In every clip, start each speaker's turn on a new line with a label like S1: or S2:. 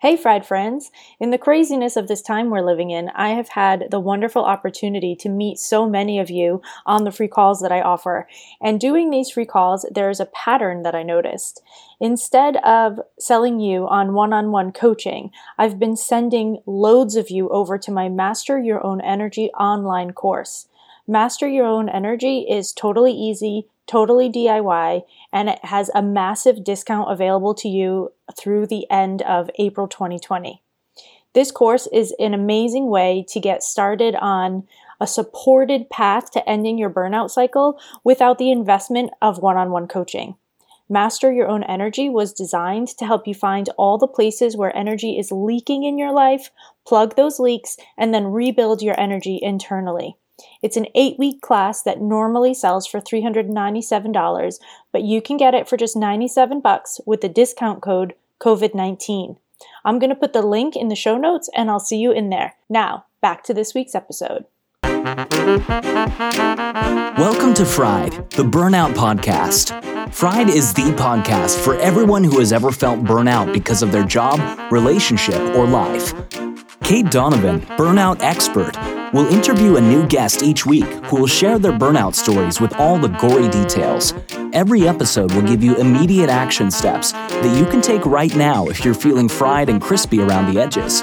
S1: Hey, fried friends! In the craziness of this time we're living in, I have had the wonderful opportunity to meet so many of you on the free calls that I offer. And doing these free calls, there is a pattern that I noticed. Instead of selling you on one on one coaching, I've been sending loads of you over to my Master Your Own Energy online course. Master Your Own Energy is totally easy, totally DIY, and it has a massive discount available to you through the end of April 2020. This course is an amazing way to get started on a supported path to ending your burnout cycle without the investment of one on one coaching. Master Your Own Energy was designed to help you find all the places where energy is leaking in your life, plug those leaks, and then rebuild your energy internally. It's an eight week class that normally sells for $397, but you can get it for just 97 bucks with the discount code COVID-19. I'm going to put the link in the show notes and I'll see you in there. Now, back to this week's episode.
S2: Welcome to Fried, the Burnout Podcast. Fried is the podcast for everyone who has ever felt burnout because of their job, relationship, or life. Cait Donovan, burnout expert, will interview a new guest each week who will share their burnout stories with all the gory details. Every episode will give you immediate action steps that you can take right now if you're feeling fried and crispy around the edges.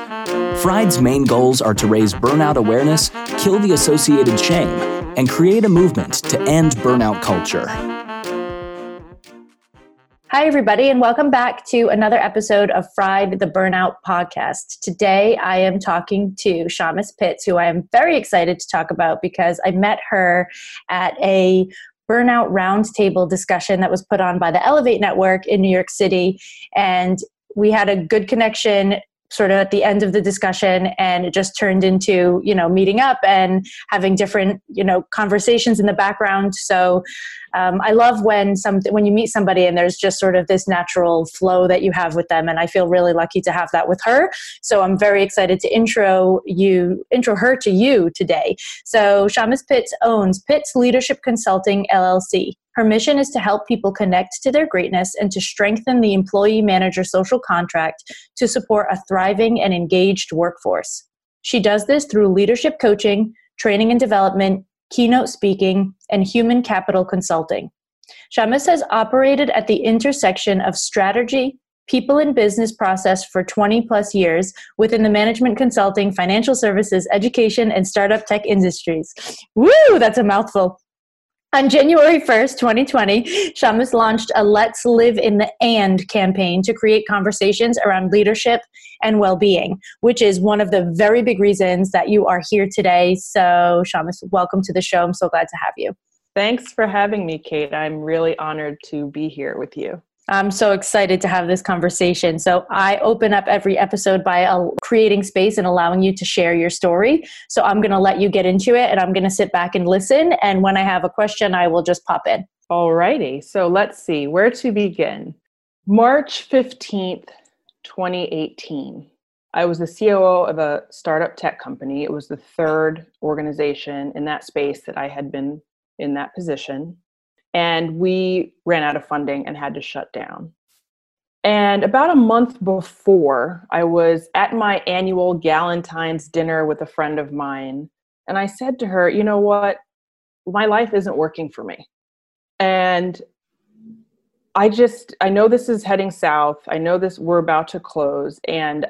S2: Fried's main goals are to raise burnout awareness, kill the associated shame, and create a movement to end burnout culture.
S1: Hi, everybody, and welcome back to another episode of Fried the Burnout podcast. Today, I am talking to Shamus Pitts, who I am very excited to talk about because I met her at a burnout roundtable discussion that was put on by the Elevate Network in New York City. And we had a good connection sort of at the end of the discussion and it just turned into you know meeting up and having different you know conversations in the background so um, I love when some when you meet somebody and there's just sort of this natural flow that you have with them, and I feel really lucky to have that with her. So I'm very excited to intro you, intro her to you today. So Shamus Pitts owns Pitts Leadership Consulting LLC. Her mission is to help people connect to their greatness and to strengthen the employee manager social contract to support a thriving and engaged workforce. She does this through leadership coaching, training and development, keynote speaking, and human capital consulting. Shamus has operated at the intersection of strategy, people and business process for 20 plus years within the management consulting, financial services, education, and startup tech industries. Woo, that's a mouthful. On January 1st, 2020, Shamus launched a Let's Live in the And campaign to create conversations around leadership and well being, which is one of the very big reasons that you are here today. So, Shamus, welcome to the show. I'm so glad to have you.
S3: Thanks for having me, Cait. I'm really honored to be here with you.
S1: I'm so excited to have this conversation. So, I open up every episode by uh, creating space and allowing you to share your story. So, I'm going to let you get into it and I'm going to sit back and listen. And when I have a question, I will just pop in.
S3: All righty. So, let's see where to begin. March 15th, 2018. I was the COO of a startup tech company. It was the third organization in that space that I had been in that position and we ran out of funding and had to shut down. And about a month before, I was at my annual Galentine's dinner with a friend of mine, and I said to her, You know what? My life isn't working for me. And I just, I know this is heading south. I know this, we're about to close, and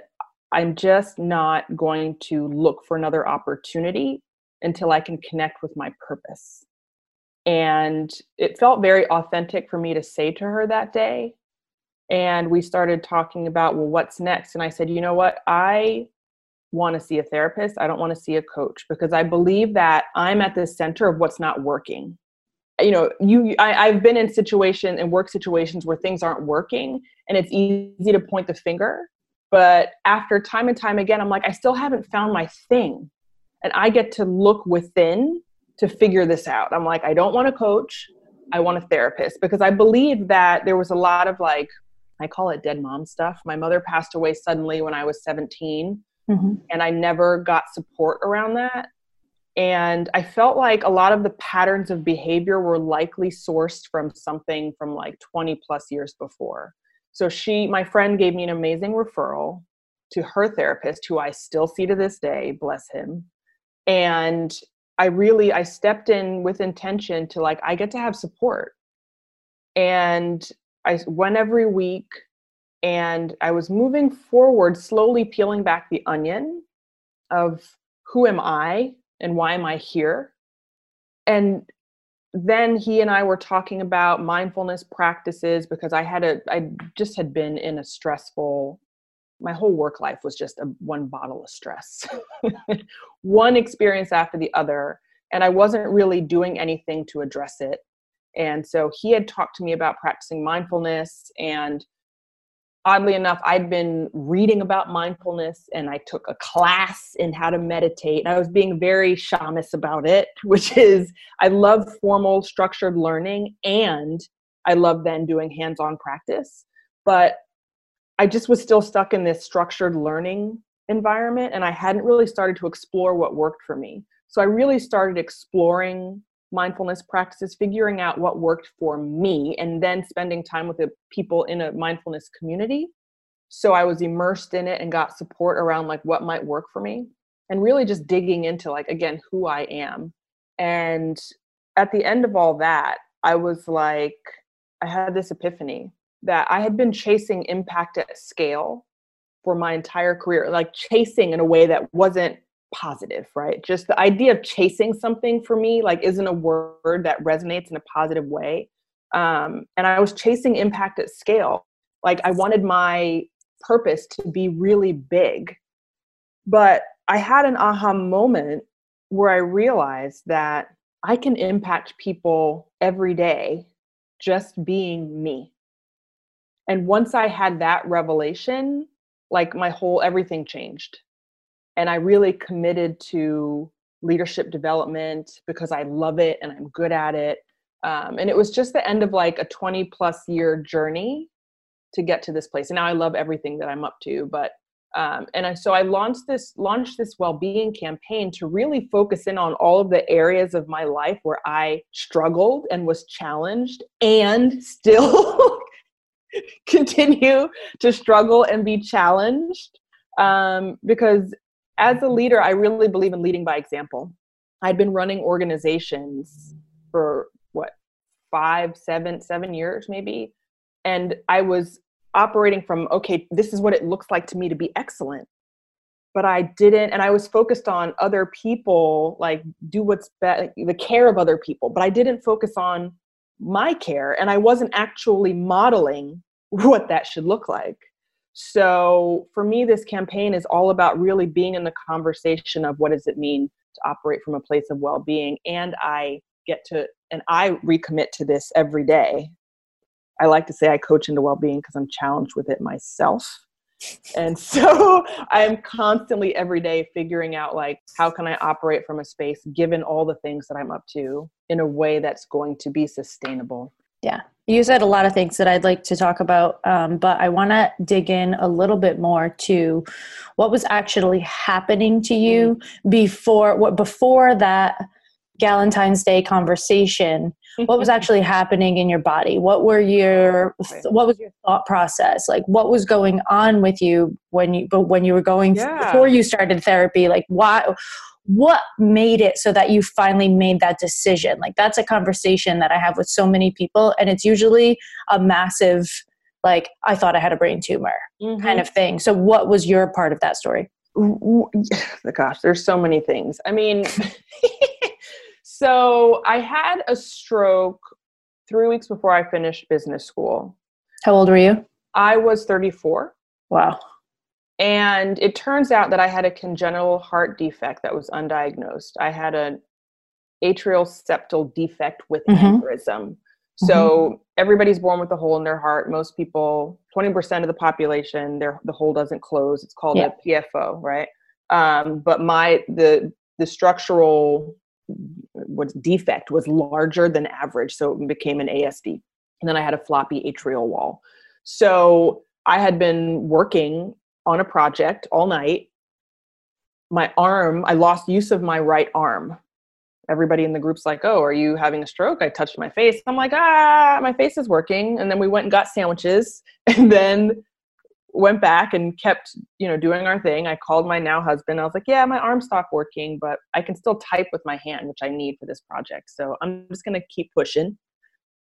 S3: I'm just not going to look for another opportunity until I can connect with my purpose. And it felt very authentic for me to say to her that day. And we started talking about, well, what's next? And I said, you know what? I want to see a therapist. I don't want to see a coach because I believe that I'm at the center of what's not working. You know, you I, I've been in situations and work situations where things aren't working and it's easy to point the finger. But after time and time again, I'm like, I still haven't found my thing. And I get to look within to figure this out. I'm like, I don't want a coach. I want a therapist because I believe that there was a lot of like, I call it dead mom stuff. My mother passed away suddenly when I was 17, mm-hmm. and I never got support around that. And I felt like a lot of the patterns of behavior were likely sourced from something from like 20 plus years before. So she, my friend, gave me an amazing referral. to her therapist, who I still see to this day, bless him. And I really I stepped in with intention to like I get to have support. And I went every week and I was moving forward, slowly peeling back the onion of who am I and why am I here? And then he and I were talking about mindfulness practices because I had a I just had been in a stressful my whole work life was just a one bottle of stress. one experience after the other and I wasn't really doing anything to address it. And so he had talked to me about practicing mindfulness and oddly enough, I'd been reading about mindfulness and I took a class in how to meditate. And I was being very shamus about it, which is I love formal, structured learning and I love then doing hands on practice. But I just was still stuck in this structured learning environment and I hadn't really started to explore what worked for me. So I really started exploring mindfulness practices, figuring out what worked for me, and then spending time with the people in a mindfulness community. So I was immersed in it and got support around like what might work for me and really just digging into like again who I am. And at the end of all that, I was like I had this epiphany that I had been chasing impact at scale for my entire career, like chasing in a way that wasn't positive, right? Just the idea of chasing something for me, like, isn't a word that resonates in a positive way. Um, and I was chasing impact at scale. Like, I wanted my purpose to be really big. But I had an aha moment where I realized that I can impact people every day just being me. And once I had that revelation, like my whole everything changed and I really committed to leadership development because I love it and I'm good at it. Um, and it was just the end of like a 20 plus year journey to get to this place. And now I love everything that I'm up to. But um, and I, so I launched this launched this well-being campaign to really focus in on all of the areas of my life where I struggled and was challenged, and still continue to struggle and be challenged um, because as a leader, I really believe in leading by example. I'd been running organizations for what five, seven, seven years maybe, and I was operating from okay, this is what it looks like to me to be excellent. But I didn't, and I was focused on other people, like do what's best, the care of other people. But I didn't focus on my care, and I wasn't actually modeling what that should look like. So for me, this campaign is all about really being in the conversation of what does it mean to operate from a place of well being. And I get to, and I recommit to this every day. I like to say I coach into well being because I'm challenged with it myself. And so I'm constantly every day figuring out like how can I operate from a space given all the things that I'm up to in a way that's going to be sustainable.
S1: Yeah. You said a lot of things that I'd like to talk about, um, but I want to dig in a little bit more to what was actually happening to you mm-hmm. before what before that Galentine's Day conversation. What was actually happening in your body? What were your what was your thought process? Like what was going on with you when you but when you were going yeah. before you started therapy? Like why what made it so that you finally made that decision? Like that's a conversation that i have with so many people and it's usually a massive like i thought i had a brain tumor mm-hmm. kind of thing. So what was your part of that story?
S3: The gosh there's so many things. I mean so i had a stroke three weeks before i finished business school.
S1: How old were you?
S3: I was 34
S1: wow
S3: and it turns out that I had a congenital heart defect that was undiagnosed. I had an atrial septal defect with mm-hmm. aneurysm. So mm-hmm. everybody's born with a hole in their heart. Most people, 20% of the population, their the hole doesn't close. It's called yeah. a PFO, right? Um, but my the the structural what defect was larger than average, so it became an ASD. And then I had a floppy atrial wall. So I had been working on a project all night. My arm, I lost use of my right arm. Everybody in the group's like, Oh, are you having a stroke? I touched my face. I'm like, Ah, my face is working. And then we went and got sandwiches. And then went back and kept you know doing our thing i called my now husband i was like yeah my arm stopped working but i can still type with my hand which i need for this project so i'm just going to keep pushing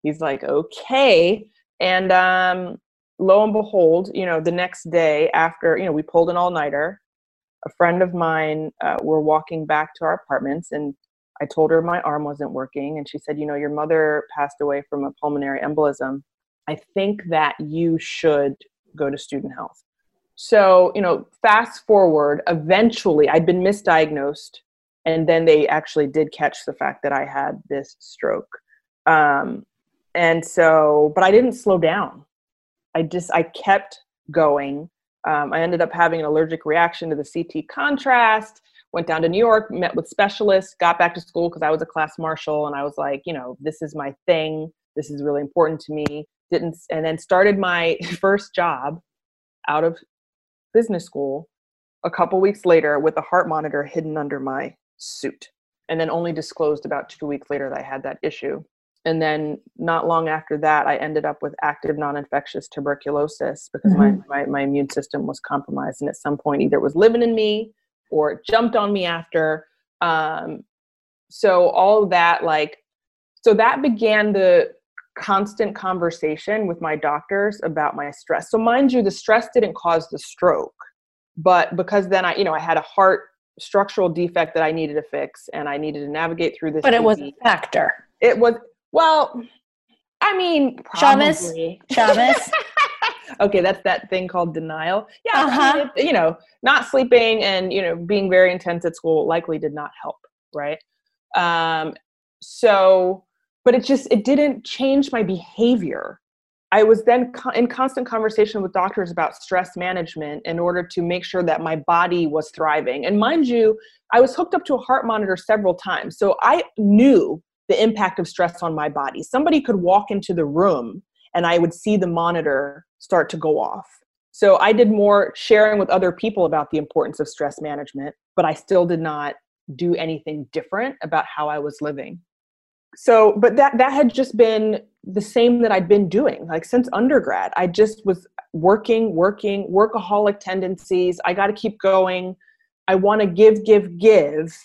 S3: he's like okay and um lo and behold you know the next day after you know we pulled an all-nighter a friend of mine uh, were walking back to our apartments and i told her my arm wasn't working and she said you know your mother passed away from a pulmonary embolism i think that you should go to student health. So, you know, fast forward, eventually I'd been misdiagnosed, and then they actually did catch the fact that I had this stroke. Um, and so, but I didn't slow down. I just, I kept going. Um, I ended up having an allergic reaction to the CT contrast, went down to New York, met with specialists, got back to school because I was a class marshal, and I was like, you know, this is my thing. This is really important to me didn't and then started my first job out of business school a couple weeks later with a heart monitor hidden under my suit and then only disclosed about two weeks later that i had that issue and then not long after that i ended up with active non-infectious tuberculosis because mm-hmm. my, my, my immune system was compromised and at some point either it was living in me or it jumped on me after um, so all of that like so that began the constant conversation with my doctors about my stress. So mind you, the stress didn't cause the stroke, but because then I, you know, I had a heart structural defect that I needed to fix and I needed to navigate through this.
S1: But it was a factor.
S3: It was well, I mean,
S1: probably. Shamus.
S3: okay, that's that thing called denial. Yeah, uh-huh. I mean, it, you know, not sleeping and you know being very intense at school likely did not help, right? Um, so but it just it didn't change my behavior i was then co- in constant conversation with doctors about stress management in order to make sure that my body was thriving and mind you i was hooked up to a heart monitor several times so i knew the impact of stress on my body. Somebody could walk into the room and i would see the monitor start to go off. So i did more sharing with other people about the importance of stress management but i still did not do anything different about how i was living. So but that that had just been the same that i'd been doing like since undergrad. I just was working working workaholic tendencies. I got to keep going. I want to give give give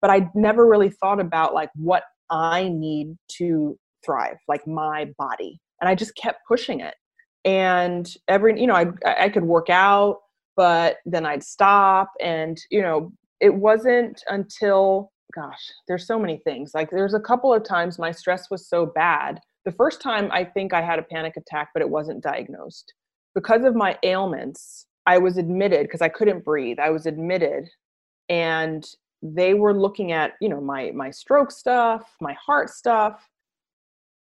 S3: but i never really thought about like what i need to thrive like my body and i just kept pushing it and every you know i i could work out but then i'd stop and you know it wasn't until gosh, there's so many things. Like there's a couple of times my stress was so bad. The first time I think I had a panic attack, but it wasn't diagnosed. Because of my ailments, I was admitted because I couldn't breathe. I was admitted and they were looking at, you know, my my stroke stuff, my heart stuff.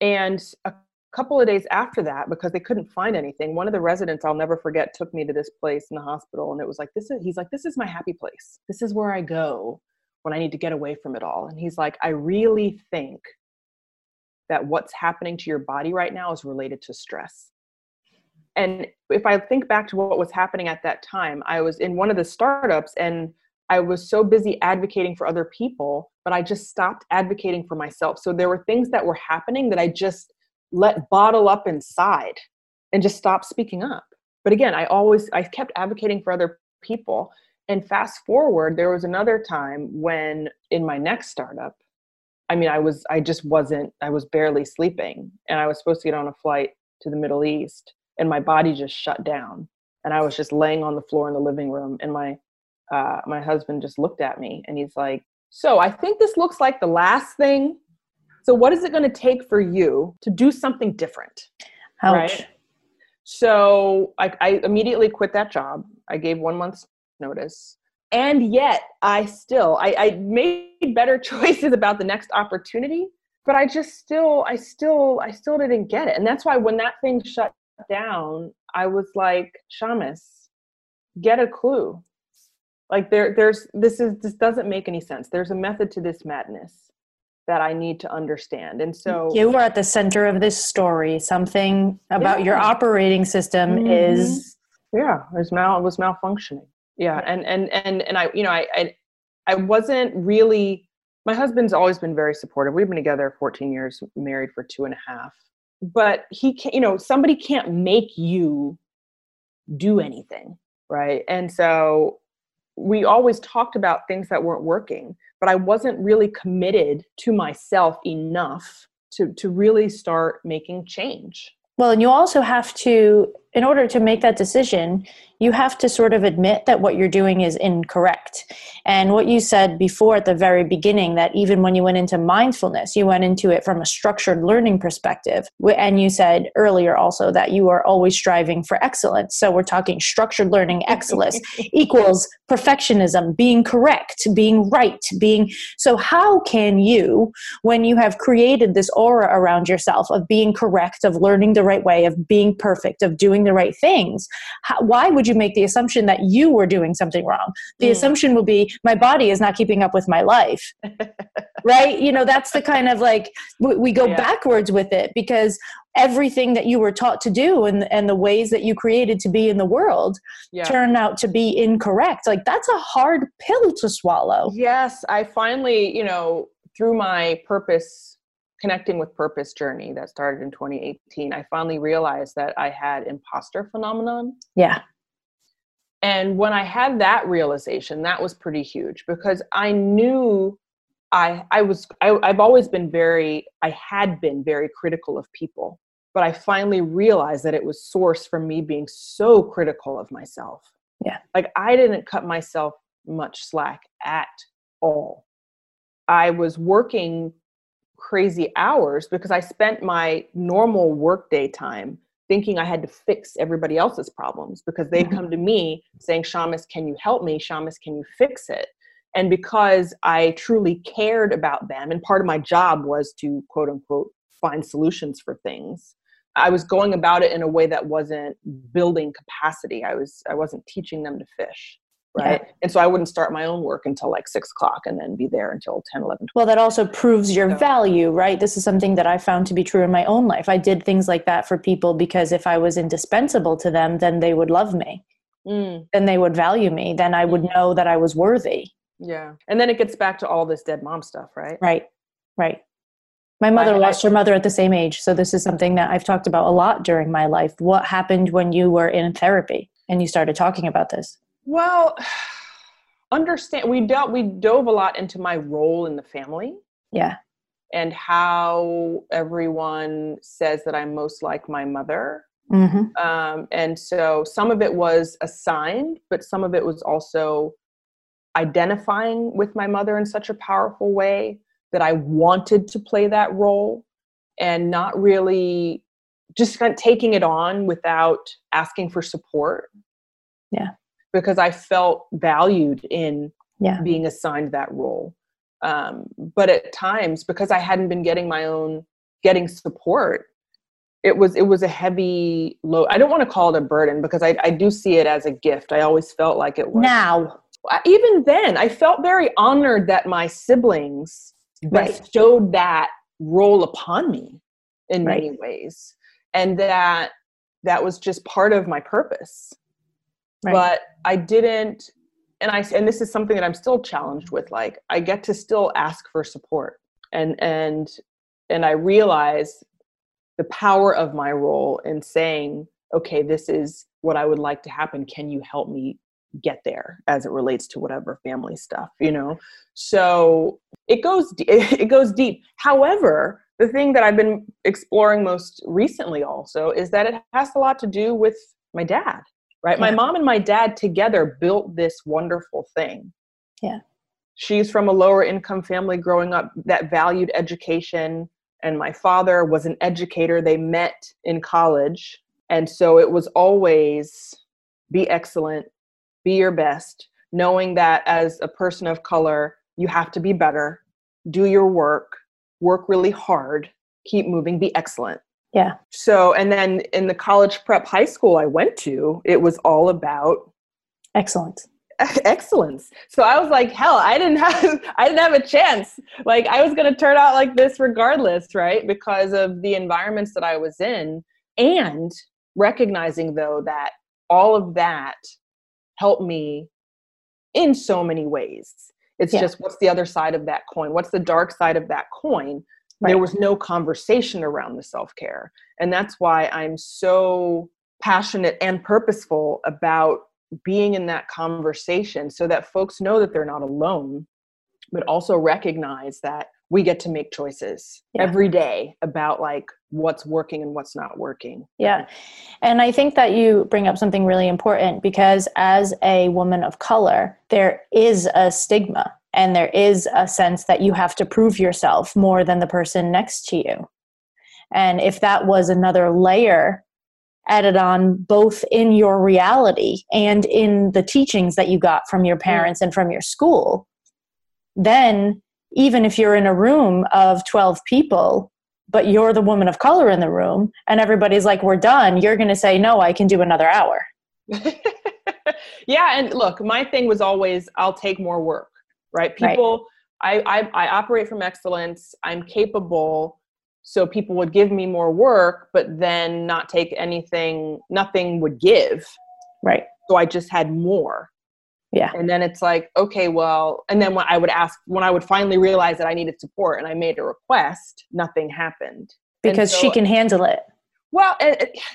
S3: And a couple of days after that because they couldn't find anything one of the residents i'll never forget took me to this place in the hospital and it was like this is he's like this is my happy place this is where i go when I need to get away from it all. And he's like, I really think that what's happening to your body right now is related to stress. And if I think back to what was happening at that time, I was in one of the startups and I was so busy advocating for other people, but I just stopped advocating for myself. So there were things that were happening that I just let bottle up inside and just stopped speaking up. But again, I always I kept advocating for other people and fast forward, there was another time when in my next startup, I mean, I was, I just wasn't, I was barely sleeping and I was supposed to get on a flight to the Middle East and my body just shut down. And I was just laying on the floor in the living room and my, uh, my husband just looked at me and he's like, so I think this looks like the last thing. So what is it going to take for you to do something different?
S1: Ouch. Right.
S3: So I, I immediately quit that job. I gave one month's notice and yet i still I, I made better choices about the next opportunity but i just still i still i still didn't get it and that's why when that thing shut down i was like shamus get a clue like there there's this is this doesn't make any sense. There's a method to this madness that i need to understand. And so
S1: you were at the center of this story. Something about yeah. your operating system mm-hmm. is
S3: yeah it was mal was malfunctioning. Yeah and and and and i you know i i, I wasn't really my husband's always been very supportive. We've been together 14 years married for two and a half. But he can't you know somebody can't make you do anything right? And so we always talked about things that weren't working but i wasn't really committed to myself enough to to really start making change.
S1: Well and you also have to in order to make that decision you have to sort of admit that what you're doing is incorrect. And what you said before at the very beginning, that even when you went into mindfulness, you went into it from a structured learning perspective. And you said earlier also that you are always striving for excellence. So we're talking structured learning excellence equals perfectionism, being correct, being right, being. So, how can you, when you have created this aura around yourself of being correct, of learning the right way, of being perfect, of doing the right things, how, why would you make the assumption that you were doing something wrong. The mm. assumption will be my body is not keeping up with my life. right? You know, that's the kind of like we, we go yeah. backwards with it because everything that you were taught to do and and the ways that you created to be in the world yeah. turn out to be incorrect. Like that's a hard pill to swallow.
S3: Yes, I finally, you know, through my purpose connecting with purpose journey that started in 2018 i finally realized that i had imposter phenomenon
S1: yeah
S3: and when I had that realization, that was pretty huge because I knew I I was I, I've always been very I had been very critical of people, but I finally realized that it was source from me being so critical of myself.
S1: Yeah.
S3: Like I didn't cut myself much slack at all. I was working crazy hours because I spent my normal workday time thinking I had to fix everybody else's problems because they'd come to me saying, Shamus, can you help me? Shamus, can you fix it? And because I truly cared about them, and part of my job was to quote unquote find solutions for things, I was going about it in a way that wasn't building capacity. I was I wasn't teaching them to fish right? Yeah. and so i wouldn't start my own work until like 6 o'clock and then be there until 10 11 12.
S1: well that also proves your so. value right? This is something that i found to be true in my own life. I did things like that for people because if i was indispensable to them then they would love me. Mm. then they would value me. Then i would mm. know that i was worthy.
S3: Yeah. And then it gets back to all this dead mom stuff right?
S1: Right. Right. My mother I, lost I, her mother at the same age. So this is something that i've talked about a lot during my life. What happened when you were in therapy and you started talking about this
S3: well, understand we dealt we dove a lot into my role in the family.
S1: Yeah.
S3: And how everyone says that I'm most like my mother.
S1: Mm-hmm.
S3: Um, and so some of it was assigned, but some of it was also identifying with my mother in such a powerful way that I wanted to play that role and not really just kind of taking it on without asking for support.
S1: Yeah
S3: because I felt valued in
S1: yeah.
S3: being assigned that role. Um, but at times, because I hadn't been getting my own getting support, it was it was a heavy load. I don't want to call it a burden because I, I do see it as a gift. I always felt like it was.
S1: Now,
S3: even then, I felt very honored that my siblings right. bestowed that role upon me in right. many ways, and that that was just part of my purpose right. but i didn't and i and this is something that i'm still challenged with like i get to still ask for support and and and i realize the power of my role in saying okay this is what i would like to happen. Can you help me get there as it relates to whatever family stuff you know? So it goes it goes deep. However the thing that i've been exploring most recently also is that it has a lot to do with my dad right? Yeah. My mom and my dad together built this wonderful thing.
S1: Yeah.
S3: She's from a lower income family growing up that valued education. And my father was an educator. They met in college. And so it was always be excellent, be your best, knowing that as a person of color, you have to be better, do your work, work really hard, keep moving, be excellent.
S1: Yeah.
S3: So, and then in the college prep high school I went to, it was all about
S1: excellence.
S3: Excellence. So I was like, hell, I didn't have I didn't have a chance. Like I was gonna turn out like this regardless, right? Because of the environments that I was in. And recognizing though that all of that helped me in so many ways. It's yeah. just what's the other side of that coin? What's the dark side of that coin? Right. There was no conversation around the self care. And that's why I'm so passionate and purposeful about being in that conversation so that folks know that they're not alone but also recognize that we get to make choices yeah. every day about like what's working and what's not working.
S1: Yeah. And I think that you bring up something really important because as a woman of color, there is a stigma and there is a sense that you have to prove yourself more than the person next to you. And if that was another layer added on both in your reality and in the teachings that you got from your mm. parents and from your school, then even if you're in a room of 12 people, but you're the woman of color in the room and everybody's like, we're done, you're going to say, no, I can do another hour.
S3: yeah. And look, my thing was always, I'll take more work, right? People, right. I, I, I operate from excellence. I'm capable. So people would give me more work, but then not take anything, nothing would give.
S1: Right.
S3: So I just had more.
S1: Yeah.
S3: And then it's like, okay, well, and then when I would ask, when I would finally realize that I needed support and I made a request, nothing happened.
S1: Because so, she can handle it.
S3: Well,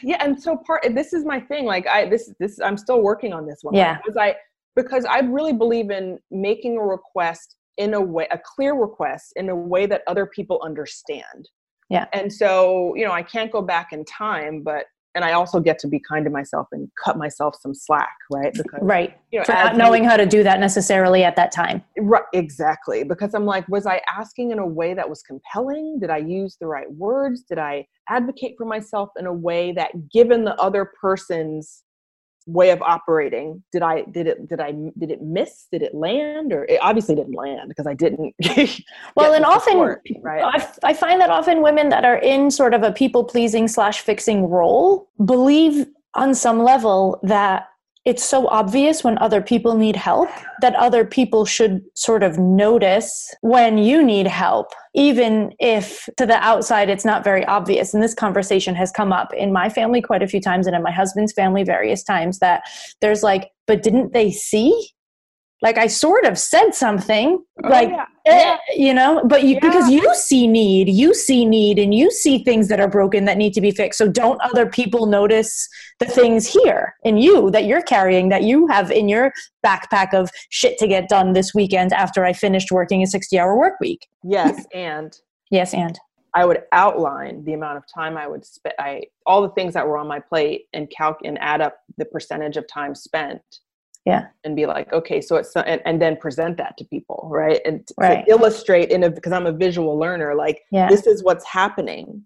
S3: yeah. And so part, this is my thing. Like I, this, this, I'm still working on this one.
S1: Yeah.
S3: Because I, because I really believe in making a request in a way, a clear request in a way that other people understand.
S1: Yeah.
S3: And so, you know, I can't go back in time, but and I also get to be kind to myself and cut myself some slack, right?
S1: Because right, you know, for not knowing how to do that necessarily at that time.
S3: Right, exactly. Because I'm like, was I asking in a way that was compelling? Did I use the right words? Did I advocate for myself in a way that, given the other person's way of operating. Did i did it did i did it miss? Did it land? Or it obviously didn't land because i didn't
S1: well and often support, right? I, I find that often women that are in sort of a people pleasing slash fixing role believe on some level that it's so obvious when other people need help that other people should sort of notice when you need help, even if to the outside it's not very obvious. And this conversation has come up in my family quite a few times and in my husband's family various times that there's like, but didn't they see? Like I sort of said something, oh, like yeah. Eh, you know, but you yeah. because you see need, you see need, and you see things that are broken that need to be fixed. So don't other people notice the things here in you that you're carrying that you have in your backpack of shit to get done this weekend after I finished working a sixty-hour work week?
S3: Yes, and
S1: yes, and
S3: I would outline the amount of time I would spend, I all the things that were on my plate, and calc and add up the percentage of time spent
S1: yeah.
S3: and be like okay so it's and, and then present that to people right? And right. to illustrate in a because i'm a visual learner like yeah. this is what's happening.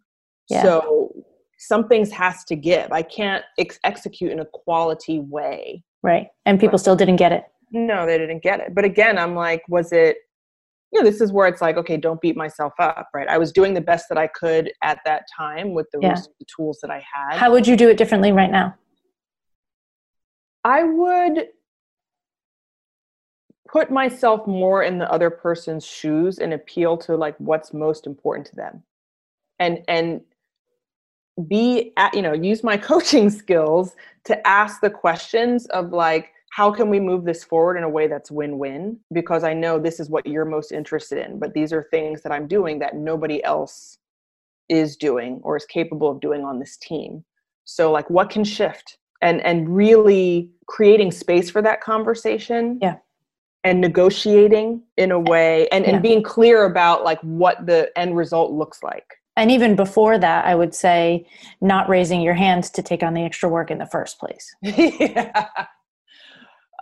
S3: Yeah. so some things has to give. I can't ex- execute in a quality way.
S1: Right and people but, still didn't get it.
S3: No they didn't get it. But again i'm like was it you know this is where it's like okay don't beat myself up right? I was doing the best that i could at that time with the, yeah. the tools that i had.
S1: How would you do it differently right now?
S3: I would put myself more in the other person's shoes and appeal to like what's most important to them. And and be at, you know use my coaching skills to ask the questions of like how can we move this forward in a way that's win-win? Because i know this is what you're most interested in but these are things that i'm doing that nobody else is doing or is capable of doing on this team. So like what can shift? And and really creating space for that conversation
S1: yeah
S3: and negotiating in a way and, yeah. and being clear about like what the end result looks like.
S1: And even before that i would say not raising your hands to take on the extra work in the first place.
S3: Yeah.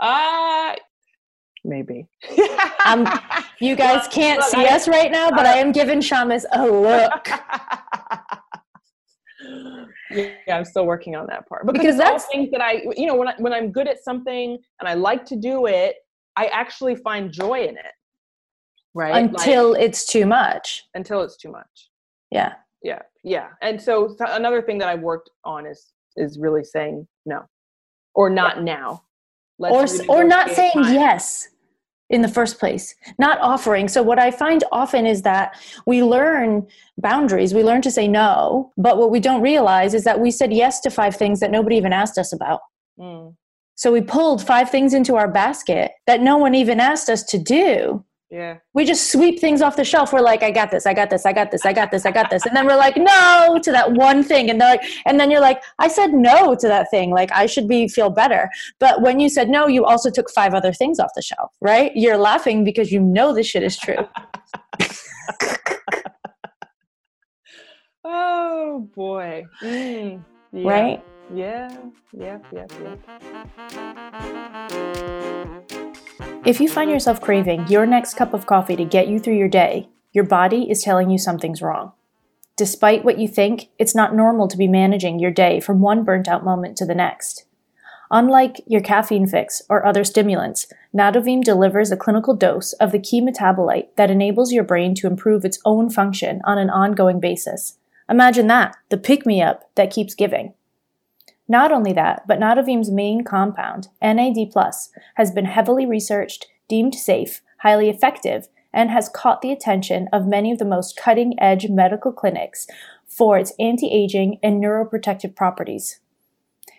S3: Uh maybe.
S1: Um, you guys can't see I, us right now but uh, i am giving shamus a look.
S3: Yeah i'm still working on that part. Because, because that's things that i you know when, I, when i'm good at something and i like to do it I actually find joy in it.
S1: Right. Until like, it's too much.
S3: Until it's too much.
S1: Yeah.
S3: Yeah. Yeah. And so another thing that I've worked on is is really saying no. Or not yeah. now.
S1: Let's or or not saying time. yes in the first place not offering so what i find often is that we learn boundaries we learn to say no but what we don't realize is that we said yes to five things that nobody even asked us about mm. So we pulled five things into our basket that no one even asked us to do.
S3: Yeah.
S1: We just sweep things off the shelf. We're like, I got this, I got this, I got this, I got this, I got this. And then we're like, no to that one thing. And they're like, and then you're like, I said no to that thing. Like I should be feel better. But when you said no, you also took five other things off the shelf, right? You're laughing because you know this shit is true.
S3: oh boy. Mm, yeah.
S1: Right?
S3: Yeah. Yep. Yep. Yep.
S1: If you find yourself craving your next cup of coffee to get you through your day, your body is telling you something's wrong. Despite what you think, it's not normal to be managing your day from one burnt out moment to the next. Unlike your caffeine fix or other stimulants, Nadovim delivers a clinical dose of the key metabolite that enables your brain to improve its own function on an ongoing basis. Imagine that, the pick me up that keeps giving. Not only that, but Nadovim's main compound, NAD+, has been heavily researched, deemed safe, highly effective, and has caught the attention of many of the most cutting edge medical clinics for its anti aging and neuroprotective properties.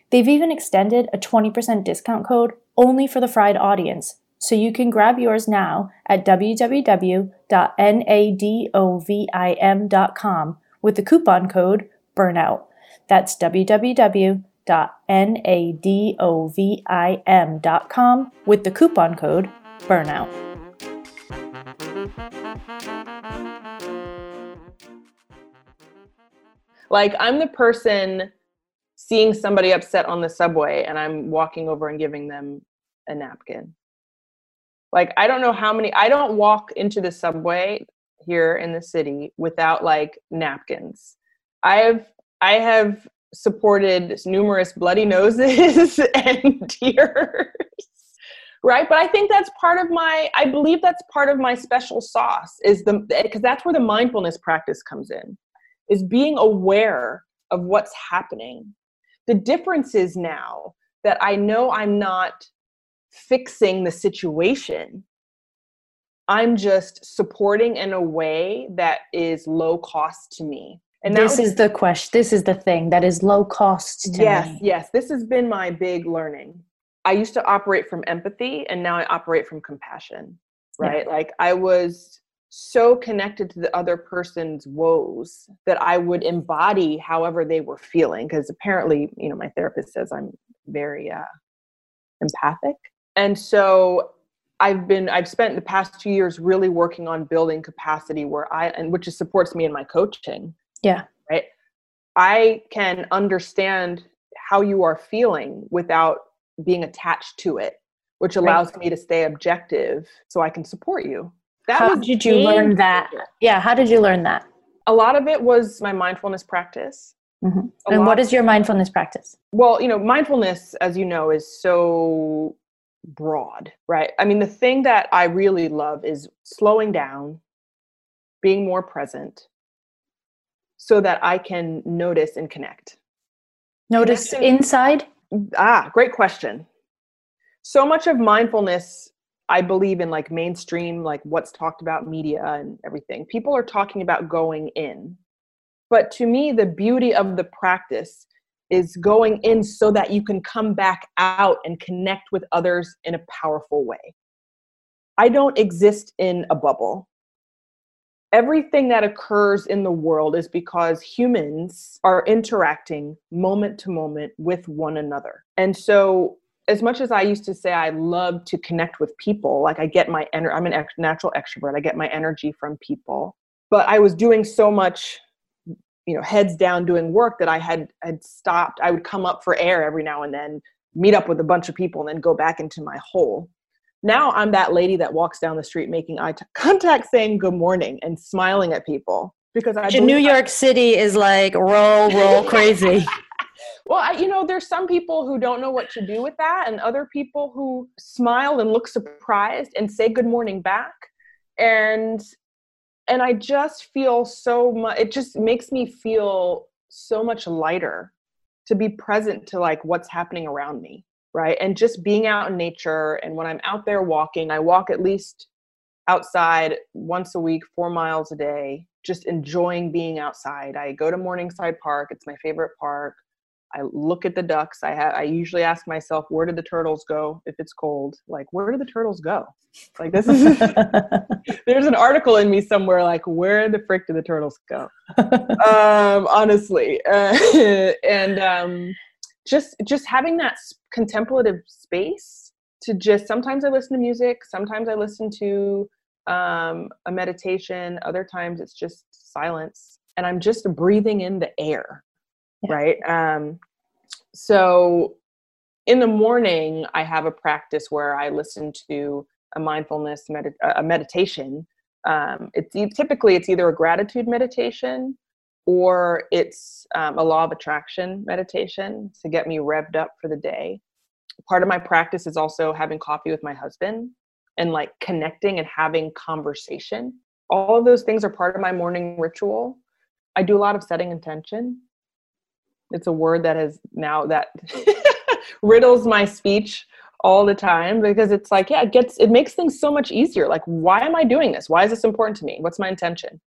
S1: They've even extended a 20% discount code only for the fried audience, so you can grab yours now at www.nadovim.com with the coupon code BURNOUT. That's www www.nadovim.com with the coupon code BURNOUT.
S3: Like, I'm the person seeing somebody upset on the subway and I'm walking over and giving them a napkin. Like, I don't know how many, I don't walk into the subway here in the city without like napkins. I have I have supported numerous bloody noses and tears. Right? But i think that's part of my i believe that's part of my special sauce is the because that's where the mindfulness practice comes in is being aware of what's happening. The difference is now that i know i'm not fixing the situation. I'm just supporting in a way that is low cost to me
S1: and this was, is the question. This is the thing that is low cost.
S3: yes,
S1: me.
S3: yes. This has been my big learning. I used to operate from empathy, and now I operate from compassion. Right? Yeah. Like I was so connected to the other person's woes that I would embody however they were feeling. Because apparently, you know, my therapist says I'm very uh, empathic, and so I've been I've spent the past two years really working on building capacity where I and which supports me in my coaching
S1: yeah.
S3: Right. I can understand how you are feeling without being attached to it, which allows right. me to stay objective so I can support you.
S1: That how did you learn that? Yeah. How did you learn that?
S3: A lot of it was my mindfulness practice.
S1: Mm-hmm. And what is your mindfulness practice?
S3: Well, you know, mindfulness, as you know, is so broad, right? I mean, the thing that I really love is slowing down, being more present, so that I can notice and connect.
S1: Notice inside?
S3: Ah, great question. So much of mindfulness, I believe in like mainstream, like what's talked about media and everything. People are talking about going in. But to me, the beauty of the practice is going in so that you can come back out and connect with others in a powerful way. I don't exist in a bubble everything that occurs in the world is because humans are interacting moment to moment with one another. And so as much as I used to say I love to connect with people, like I get my energy, I'm a ex- natural extrovert. I get my energy from people. But I was doing so much, you know, heads down doing work that I had had stopped. I would come up for air every now and then, meet up with a bunch of people, and then go back into my hole now i'm that lady that walks down the street making eye contact saying good morning and smiling at people because I
S1: New York I- City is like roll roll crazy.
S3: well, I, you know, there's some people who don't know what to do with that, and other people who smile and look surprised and say good morning back, and and I just feel so much. It just makes me feel so much lighter to be present to like what's happening around me right? And just being out in nature. And when I'm out there walking, I walk at least outside once a week, four miles a day, just enjoying being outside. I go to Morningside Park, it's my favorite park. I look at the ducks. I have I usually ask myself, where did the turtles go if it's cold? Like, where do the turtles go? Like this is there's an article in me somewhere like where the frick do the turtles go? um, honestly. Uh, and um, just just having that contemplative space to just sometimes I listen to music, sometimes I listen to um, a meditation, other times it's just silence and I'm just breathing in the air yeah. right? Um, so in the morning i have a practice where i listen to a mindfulness med- a meditation. Um, it's typically it's either a gratitude meditation or it's um, a law of attraction meditation to get me revved up for the day part of my practice is also having coffee with my husband and like connecting and having conversation. All of those things are part of my morning ritual. I do a lot of setting intention. It's a word that has now that riddles my speech all the time because it's like yeah it gets it makes things so much easier. Like why am i doing this? Why is this important to me? What's my intention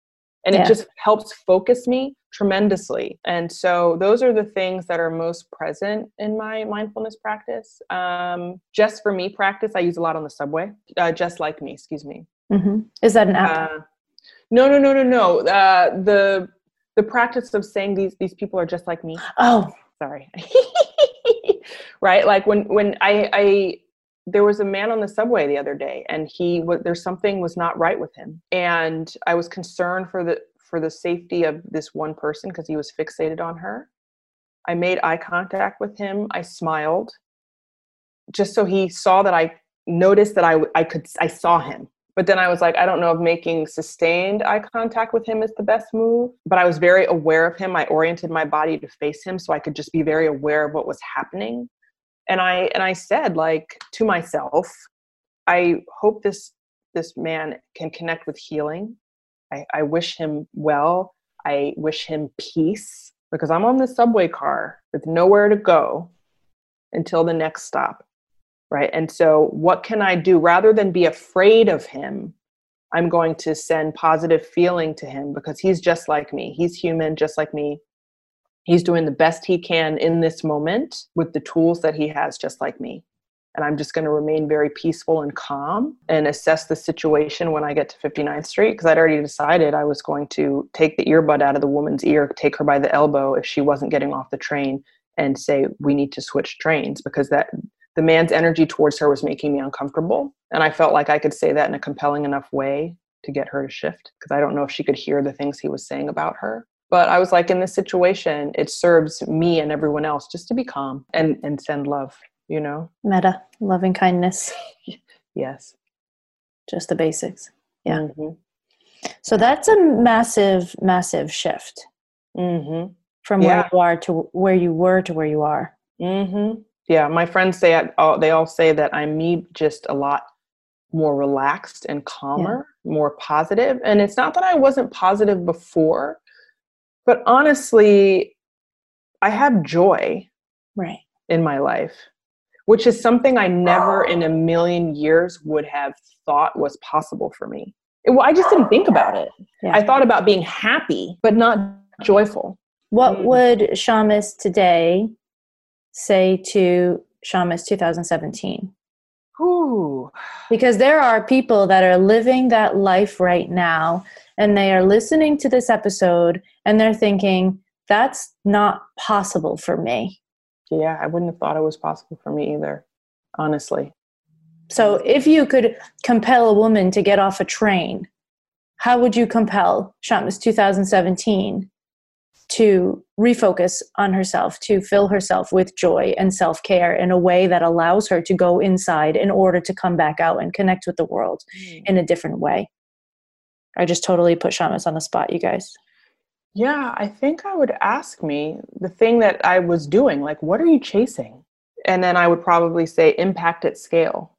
S3: and yeah. it just helps focus me tremendously. And so those are the things that are most present in my mindfulness practice. Um, just for me practice i use a lot on the subway uh, just like me excuse me.
S1: Mm-hmm. is that an app? Uh,
S3: no no no no no. Uh, the the practice of saying these these people are just like me.
S1: Oh.
S3: Sorry. Right? Like when when i i there was a man on the subway the other day and he was there's something was not right with him and i was concerned for the for the safety of this one person because he was fixated on her i made eye contact with him i smiled just so he saw that i noticed that i i could i saw him but then I was like, I don't know if making sustained eye contact with him is the best move. But I was very aware of him. I oriented my body to face him so I could just be very aware of what was happening. And I and I said like to myself, I hope this this man can connect with healing. I, I wish him well. I wish him peace because I'm on the subway car with nowhere to go until the next stop right? And so, what can I do rather than be afraid of him? I'm going to send positive feeling to him because he's just like me. He's human, just like me. He's doing the best he can in this moment with the tools that he has, just like me. And I'm just going to remain very peaceful and calm and assess the situation when I get to 59th Street because I'd already decided I was going to take the earbud out of the woman's ear, take her by the elbow if she wasn't getting off the train, and say, We need to switch trains because that the man's energy towards her was making me uncomfortable. And I felt like I could say that in a compelling enough way to get her to shift because I don't know if she could hear the things he was saying about her. But I was like, in this situation, it serves me and everyone else just to be calm and, and send love, you know?
S1: Metta, loving kindness.
S3: yes.
S1: Just the basics. Yeah. Mm-hmm. So that's a massive, massive shift
S3: mm-hmm.
S1: from yeah. where you are to where you were to where you are.
S3: Mm-hmm yeah my friends say they all say that i'm me just a lot more relaxed and calmer yeah. more positive and it's not that i wasn't positive before but honestly i have joy
S1: right
S3: in my life which is something i never in a million years would have thought was possible for me it, well, i just didn't think about it yeah. i thought about being happy but not joyful
S1: what mm. would shamus today say to Shamus 2017?
S3: Ooh.
S1: Because there are people that are living that life right now and they are listening to this episode and they're thinking, that's not possible for me.
S3: Yeah, I wouldn't have thought it was possible for me either, honestly.
S1: So if you could compel a woman to get off a train, how would you compel Shamus 2017 to refocus on herself, to fill herself with joy and self care in a way that allows her to go inside in order to come back out and connect with the world mm. in a different way. I just totally put Shamus on the spot, you guys.
S3: Yeah, I think I would ask me the thing that I was doing, like, what are you chasing? And then I would probably say impact at scale,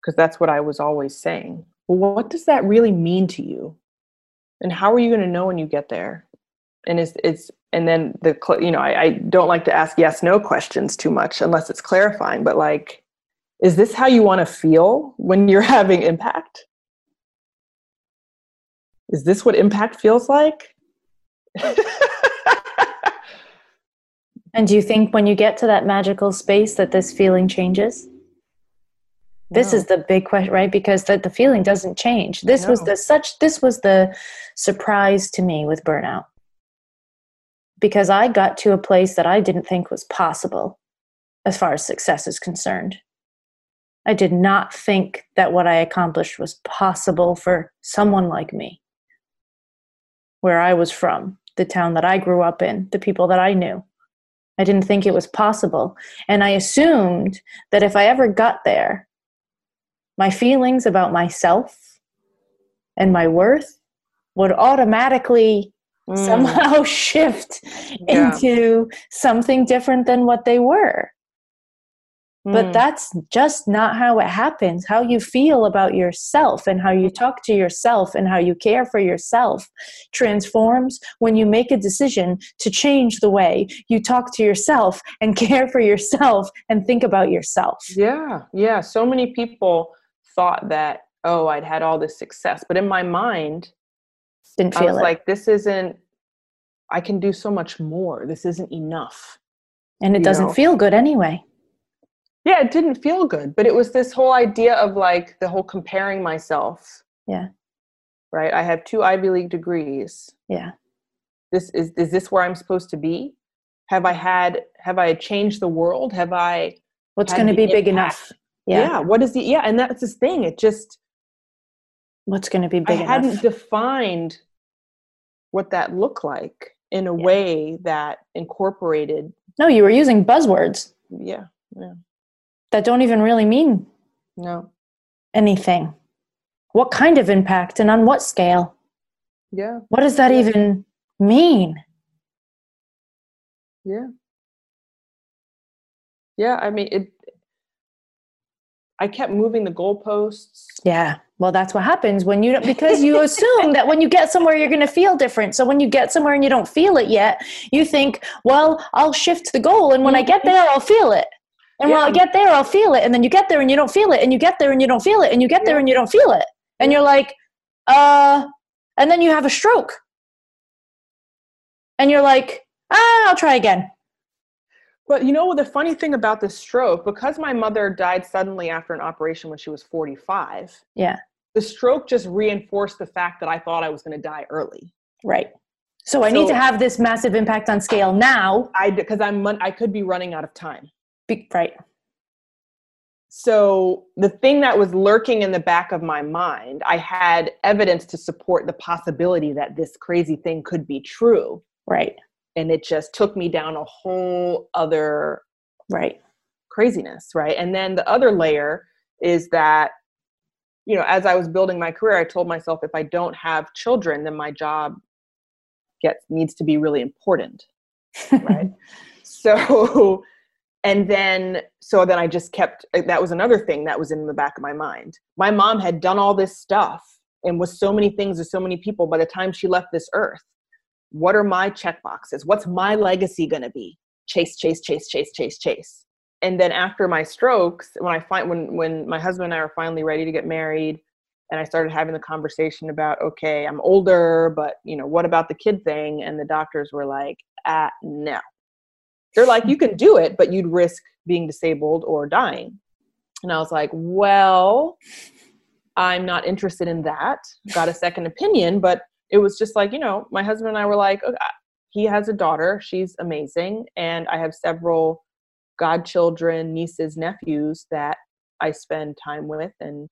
S3: because that's what I was always saying. Well, what does that really mean to you? And how are you going to know when you get there? and it's it's and then the you know I, I don't like to ask yes no questions too much unless it's clarifying but like is this how you want to feel when you're having impact is this what impact feels like
S1: And do you think when you get to that magical space that this feeling changes? This
S3: No.
S1: is the big question, right? Because the, the feeling doesn't change. This was the such this was the surprise to me with burnout. Because I got to a place that I didn't think was possible as far as success is concerned. I did not think that what I accomplished was possible for someone like me. Where I was from, the town that I grew up in, the people that I knew. I didn't think it was possible. And I assumed that if I ever got there, my feelings about myself and my worth would automatically
S3: Mm.
S1: somehow shift
S3: Yeah.
S1: into something different than what they were. But
S3: Mm.
S1: that's just not how it happens. How you feel about yourself and how you talk to yourself and how you care for yourself transforms when you make a decision to change the way you talk to yourself and care for yourself and think about yourself.
S3: Yeah, yeah. So many people thought that, oh, I'd had all this success. But in my mind,
S1: Didn't
S3: I
S1: feel
S3: was
S1: it.
S3: like, this isn't, I can do so much more. This isn't enough.
S1: and it
S3: you
S1: doesn't
S3: know.
S1: feel good anyway.
S3: Yeah, it didn't feel good. But it was this whole idea of like the whole comparing myself.
S1: Yeah.
S3: Right. I have two Ivy League degrees.
S1: Yeah.
S3: This is is this where I'm supposed to be? Have I had have I changed the world? Have I
S1: What's going to be big
S3: impact?
S1: enough? Yeah.
S3: What is the yeah, and that's this thing. It just
S1: What's going to be big enough?
S3: I
S1: big
S3: hadn't defined what that looked like in a
S1: Yeah.
S3: way that incorporated
S1: no, you were using buzzwords
S3: yeah yeah
S1: that don't even really mean
S3: no
S1: anything. What kind of impact and on what scale?
S3: yeah
S1: What does that even mean?
S3: yeah yeah i mean it i kept moving the goalposts
S1: Yeah. Well, that's what happens when you because you assume that when you get somewhere you're going to feel different. So when you get somewhere and you don't feel it yet, you think, "Well, I'll shift the goal and when I get there, I'll feel it." And when I get there, I'll feel it. And then you get there and you don't feel it. And you get there and you don't feel it. And you get there
S3: Yeah.
S1: and you don't feel it. And you're like, "Uh," and then you have a stroke. And you're like, "Ah, I'll try again."
S3: but you know the funny thing about the stroke because my mother died suddenly after an operation when she was 45
S1: Yeah.
S3: the stroke just reinforced the fact that i thought i was going to die early
S1: Right. So I need to have this massive impact on scale now.
S3: i because i'm i could be running out of time
S1: Be, right.
S3: so the thing that was lurking in the back of my mind i had evidence to support the possibility that this crazy thing could be true
S1: Right.
S3: and it just took me down a whole other
S1: Right.
S3: craziness right and then the other layer is that you know as i was building my career i told myself if i don't have children then my job gets needs to be really important right so and then so then i just kept uh, that was another thing that was in the back of my mind. My mom had done all this stuff and was so many things to so many people by the time she left this earth. What are my check boxes? What's my legacy going to be? Chase chase chase chase chase chase. And then after my strokes when i find when when my husband and i are finally ready to get married and i started having the conversation about okay i'm older but you know what about the kid thing? And the doctors were like ah no they're like you can do it but you'd risk being disabled or dying and i was like well i'm not interested in that got a second opinion but it was just like you know my husband and i were like okay, he has a daughter she's amazing and i have several godchildren nieces nephews that i spend time with and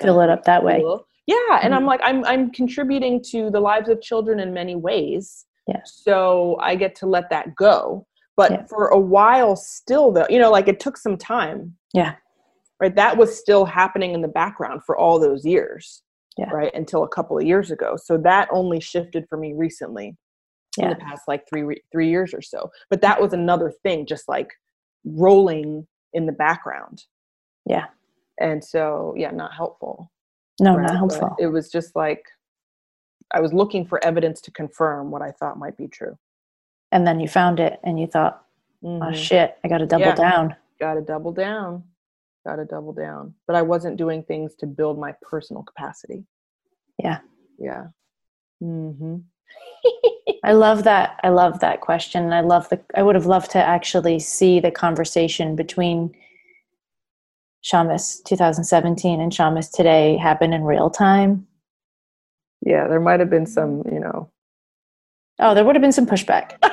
S1: Fill
S3: I'm
S1: it up that way.
S3: cool. yeah and i'm
S1: Mhm.
S3: like i'm i'm contributing to the lives of children in many ways
S1: Yeah.
S3: so i get to let that go but
S1: Yeah.
S3: for a while still though you know like it took some time
S1: Yeah.
S3: right that was still happening in the background for all those years
S1: Yeah.
S3: right until a couple of years ago so that only shifted for me recently in the past like three re- three years or so but that was another thing just like rolling in the background
S1: Yeah.
S3: and so yeah not helpful
S1: No,
S3: right?
S1: not
S3: But
S1: helpful.
S3: it was just like i was looking for evidence to confirm what i thought might be true
S1: and then you found it and you thought, oh
S3: Mhm.
S1: shit, I got to double
S3: Yeah.
S1: down.
S3: gotta double down gotta double down but i wasn't doing things to build my personal capacity
S1: Yeah.
S3: yeah mm-hmm
S1: I love that. I love that question. I love the. I would have loved to actually see the conversation between Shamus 2017 and Shamus today happen in real time.
S3: Yeah, there might have been some, you know.
S1: Oh, there would have been some pushback.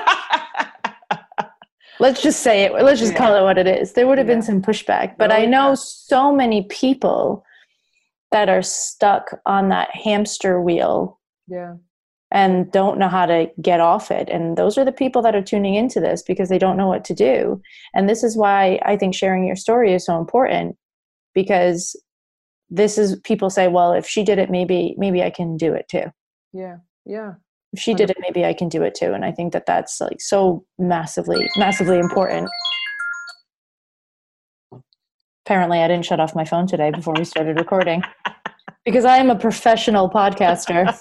S1: Let's just say it. Let's just yeah. call it what it is. There would have yeah. been some pushback, but I know so many people that are stuck on that hamster wheel.
S3: Yeah
S1: and don't know how to get off it. And those are the people that are tuning into this because they don't know what to do. And this is why I think sharing your story is so important because this is people say, well, if she did it, maybe maybe I can do it too.
S3: Yeah. Yeah.
S1: If she did it, maybe I can do it too. And I think that that's like so massively, massively important. Apparently, I didn't shut off my phone today before we started recording because I am a professional podcaster.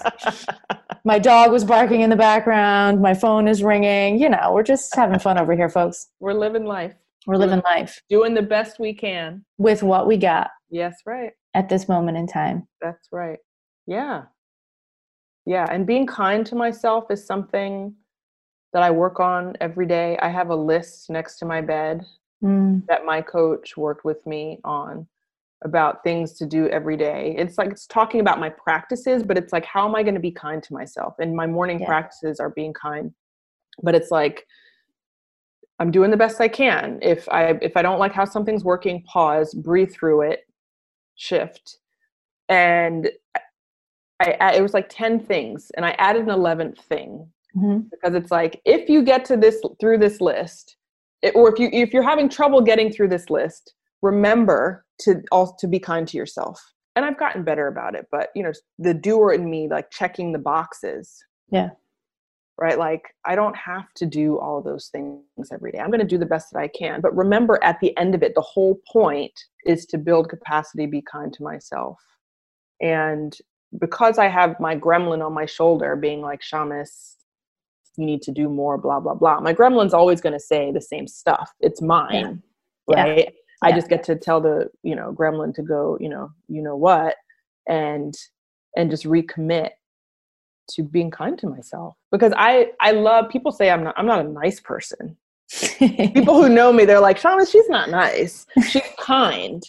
S1: my dog was barking in the background. My phone is ringing. You know, we're just having fun over here, folks.
S3: We're living life.
S1: We're living life.
S3: Doing the best we can
S1: with what we got.
S3: Yes, right.
S1: At this moment in time.
S3: That's right. Yeah. Yeah. And being kind to myself is something that I work on every day. I have a list next to my bed mm. that my coach worked with me on about things to do every day. It's like it's talking about my practices, but it's like how am I going to be kind to myself? And my morning yeah. practices are being kind. But it's like I'm doing the best I can. If I if I don't like how something's working, pause, breathe through it, shift. And I, it was like 10 things and I added an 11th thing. Mm-hmm. because it's like if you get to this through this list, it, or if you if you're having trouble getting through this list, remember to also to be kind to yourself. And i've gotten better about it but you know the doer in me like checking the boxes.
S1: Yeah.
S3: Right? Like i don't have to do all those things every day. I'm going to do the best that i can but remember at the end of it the whole point is to build capacity be kind to myself. And because i have my gremlin on my shoulder being like shamus you need to do more blah blah blah my gremlin's always going to say the same stuff it's mine yeah. right yeah. I just get to tell the, you know, gremlin to go, you know, you know what, and and just recommit to being kind to myself because I I love people say I'm not I'm not a nice person. people who know me, they're like, Shauna, she's not nice. She's kind.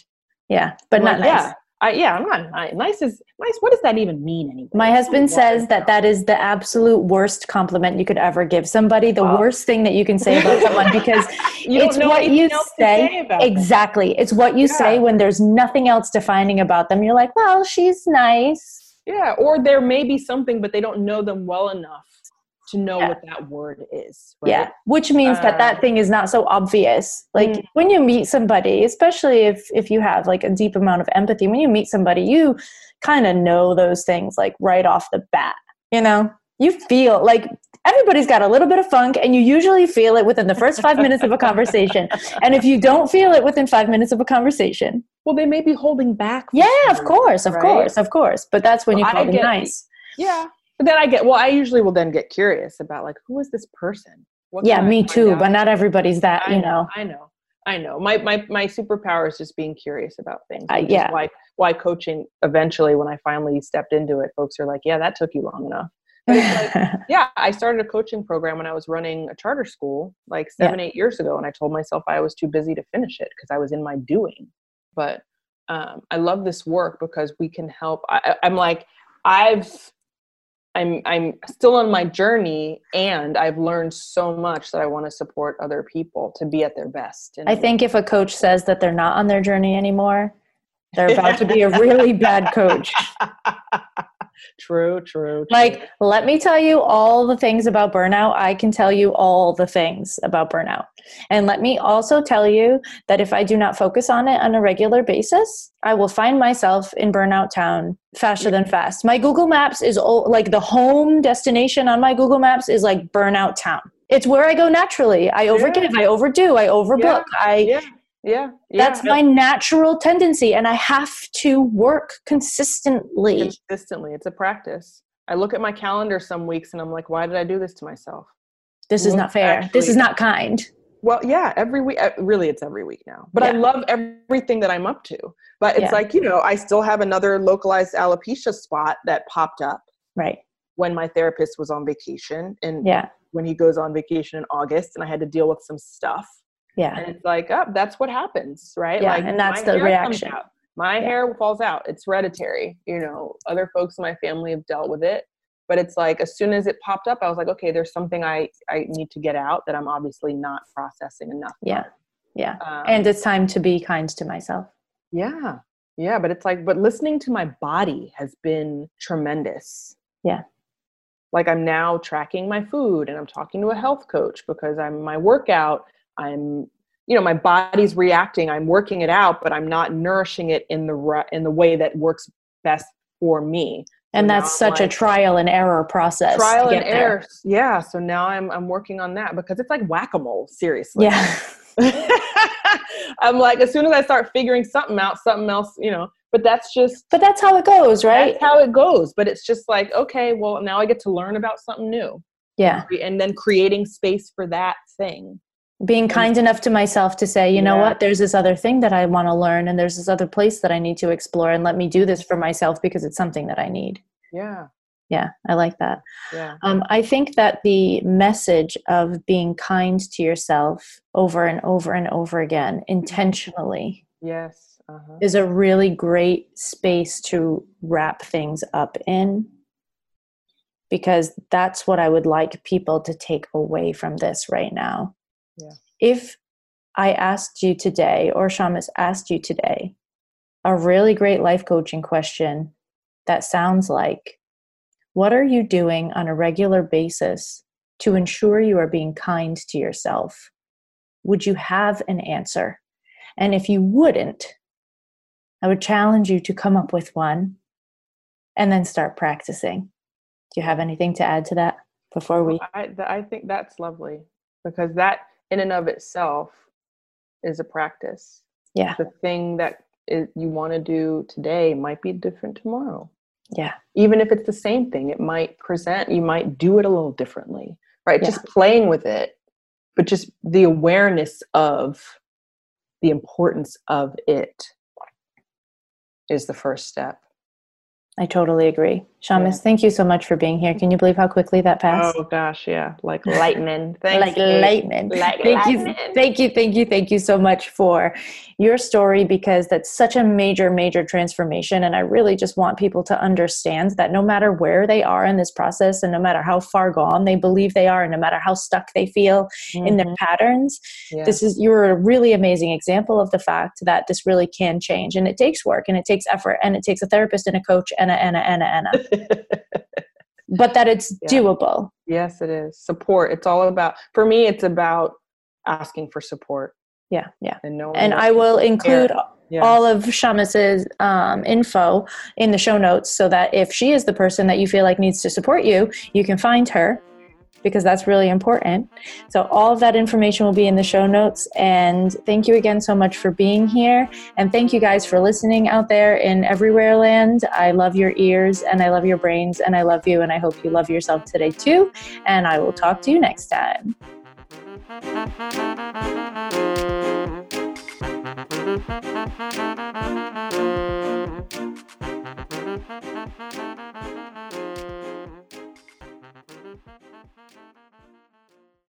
S1: Yeah, but not like, nice.
S3: Yeah, I, yeah, I'm not nice. Nice is nice. What does that even mean anyway?
S1: My husband says that that is the absolute worst compliment you could ever give somebody. The worst thing that you can say about someone because it's what you say. say exactly. Them. It's what you yeah. say when there's nothing else defining about them. You're like, well, she's nice.
S3: Yeah, or there may be something, but they don't know them well enough to know yeah. what that word is.
S1: Right? Yeah, which means that that um, thing is not so obvious. Like mm. when you meet somebody, especially if if you have like a deep amount of empathy, when you meet somebody, you kind of know those things like right off the bat. You know, you feel like everybody's got a little bit of funk and you usually feel it within the first five minutes of a conversation and if you don't feel it within five minutes of a conversation
S3: well they may be holding back
S1: yeah of course of right? course of course but that's when well, you call them nice
S3: yeah but then I get well, I usually will then get curious about like who is this person?
S1: What yeah, me too. Out? But not everybody's that, I you know.
S3: I know. I know. My my my superpower is just being curious about things.
S1: Uh, yeah.
S3: Why why coaching eventually when I finally stepped into it, folks are like, Yeah, that took you long enough. Like, yeah, I started a coaching program when I was running a charter school like seven, yeah. eight years ago, and I told myself I was too busy to finish it because I was in my doing. But um, I love this work because we can help. I, I'm like, I've I'm I'm still on my journey and I've learned so much that I want to support other people to be at their best.
S1: I think if a coach says that they're not on their journey anymore, they're about to be a really bad coach.
S3: True, true, true.
S1: Like, let me tell you all the things about burnout. I can tell you all the things about burnout. And let me also tell you that if I do not focus on it on a regular basis, I will find myself in burnout town faster than mm-hmm. fast. My Google Maps is like the home destination on my Google Maps is like burnout town. It's where I go naturally. I overgive, yeah. I overdo, I overbook.
S3: Yeah. I yeah yeah,
S1: yeah that's my natural tendency and i have to work consistently
S3: consistently it's a practice i look at my calendar some weeks and i'm like why did i do this to myself
S1: this is not fair actually, this is not kind
S3: well yeah every week uh, really it's every week now but yeah. i love everything that i'm up to but it's yeah. like you know i still have another localized alopecia spot that popped up
S1: right
S3: when my therapist was on vacation and
S1: Yeah.
S3: when he goes on vacation in August and I had to deal with some stuff.
S1: Yeah.
S3: And it's like, oh, that's what happens, right?
S1: Yeah,
S3: like
S1: and that's the reaction.
S3: My
S1: Yeah.
S3: hair falls out. It's hereditary. You know, other folks in my family have dealt with it. But it's like as soon as it popped up, I was like, okay, there's something I, I need to get out that I'm obviously not processing enough.
S1: Yeah. Yeah.
S3: Um,
S1: And it's time to be kind to myself.
S3: yeah. Yeah. But it's like, but listening to my body has been tremendous.
S1: Yeah.
S3: Like I'm now tracking my food and I'm talking to a health coach because I'm my workout, I'm you know, my body's reacting, I'm working it out, but I'm not nourishing it in the re- in the way that works best for me.
S1: And
S3: now
S1: that's such a trial and error process.
S3: trial and
S1: there.
S3: error. Yeah. So now I'm I'm working on that because it's like whack-a-mole, seriously.
S1: Yeah.
S3: I'm like, as soon as I start figuring something out, something else, you know, but that's just
S1: But that's how it goes, right?
S3: that's how it goes. But it's just like, okay, well, now I get to learn about something new.
S1: Yeah.
S3: And then creating space for that thing.
S1: Being kind enough to myself to say, you know
S3: Yeah.
S1: what, there's this other thing that I want to learn, and there's this other place that I need to explore, and let me do this for myself because it's something that I need.
S3: Yeah.
S1: Yeah, I like that.
S3: Yeah.
S1: Um, I think that the message of being kind to yourself over and over and over again, intentionally,
S3: Yes. Uh-huh.
S1: is a really great space to wrap things up in because that's what I would like people to take away from this right now.
S3: Yeah.
S1: If I asked you today, or Shamus asked you today, a really great life coaching question that sounds like, What are you doing on a regular basis to ensure you are being kind to yourself? Would you have an answer? And if you wouldn't, I would challenge you to come up with one and then start practicing. Do you have anything to add to that before we?
S3: I, I think that's lovely because that in and of itself is a practice.
S1: Yeah,
S3: The thing that is, you want to do today might be different tomorrow.
S1: yeah,
S3: Even if it's the same thing, it might present, you might do it a little differently, right?
S1: Yeah.
S3: Just playing with it, but just the awareness of the importance of it is the first step.
S1: I totally agree. Shamus,
S3: Yeah.
S1: thank you so much for being here. Can you believe how quickly that passed?
S3: Oh gosh, yeah, like lightning. Thanks,
S1: like lightning.
S3: Like
S1: thank you, thank you, thank you, thank you so much for your story because that's such a major, major transformation. And I really just want people to understand that no matter where they are in this process, and no matter how far gone they believe they are, and no matter how stuck they feel in their
S3: Mhm.
S1: patterns,
S3: Yeah.
S1: this is you're a really amazing example of the fact that this really can change, and it takes work, and it takes effort, and it takes a therapist and a coach, and a and a and a and a, but that it's
S3: Yeah.
S1: doable.
S3: yes, it is support. It's all about. For me, it's about asking for support
S1: Yeah, yeah.
S3: and knowing.
S1: And I will include.
S3: Yeah.
S1: all of Shamus's um, info in the show notes so that if she is the person that you feel like needs to support you, you can find her because that's really important. So, all of that information will be in the show notes. And thank you again so much for being here. And thank you guys for listening out there in everywhere land. I love your ears and I love your brains and I love you. And I hope you love yourself today too. And I will talk to you next time.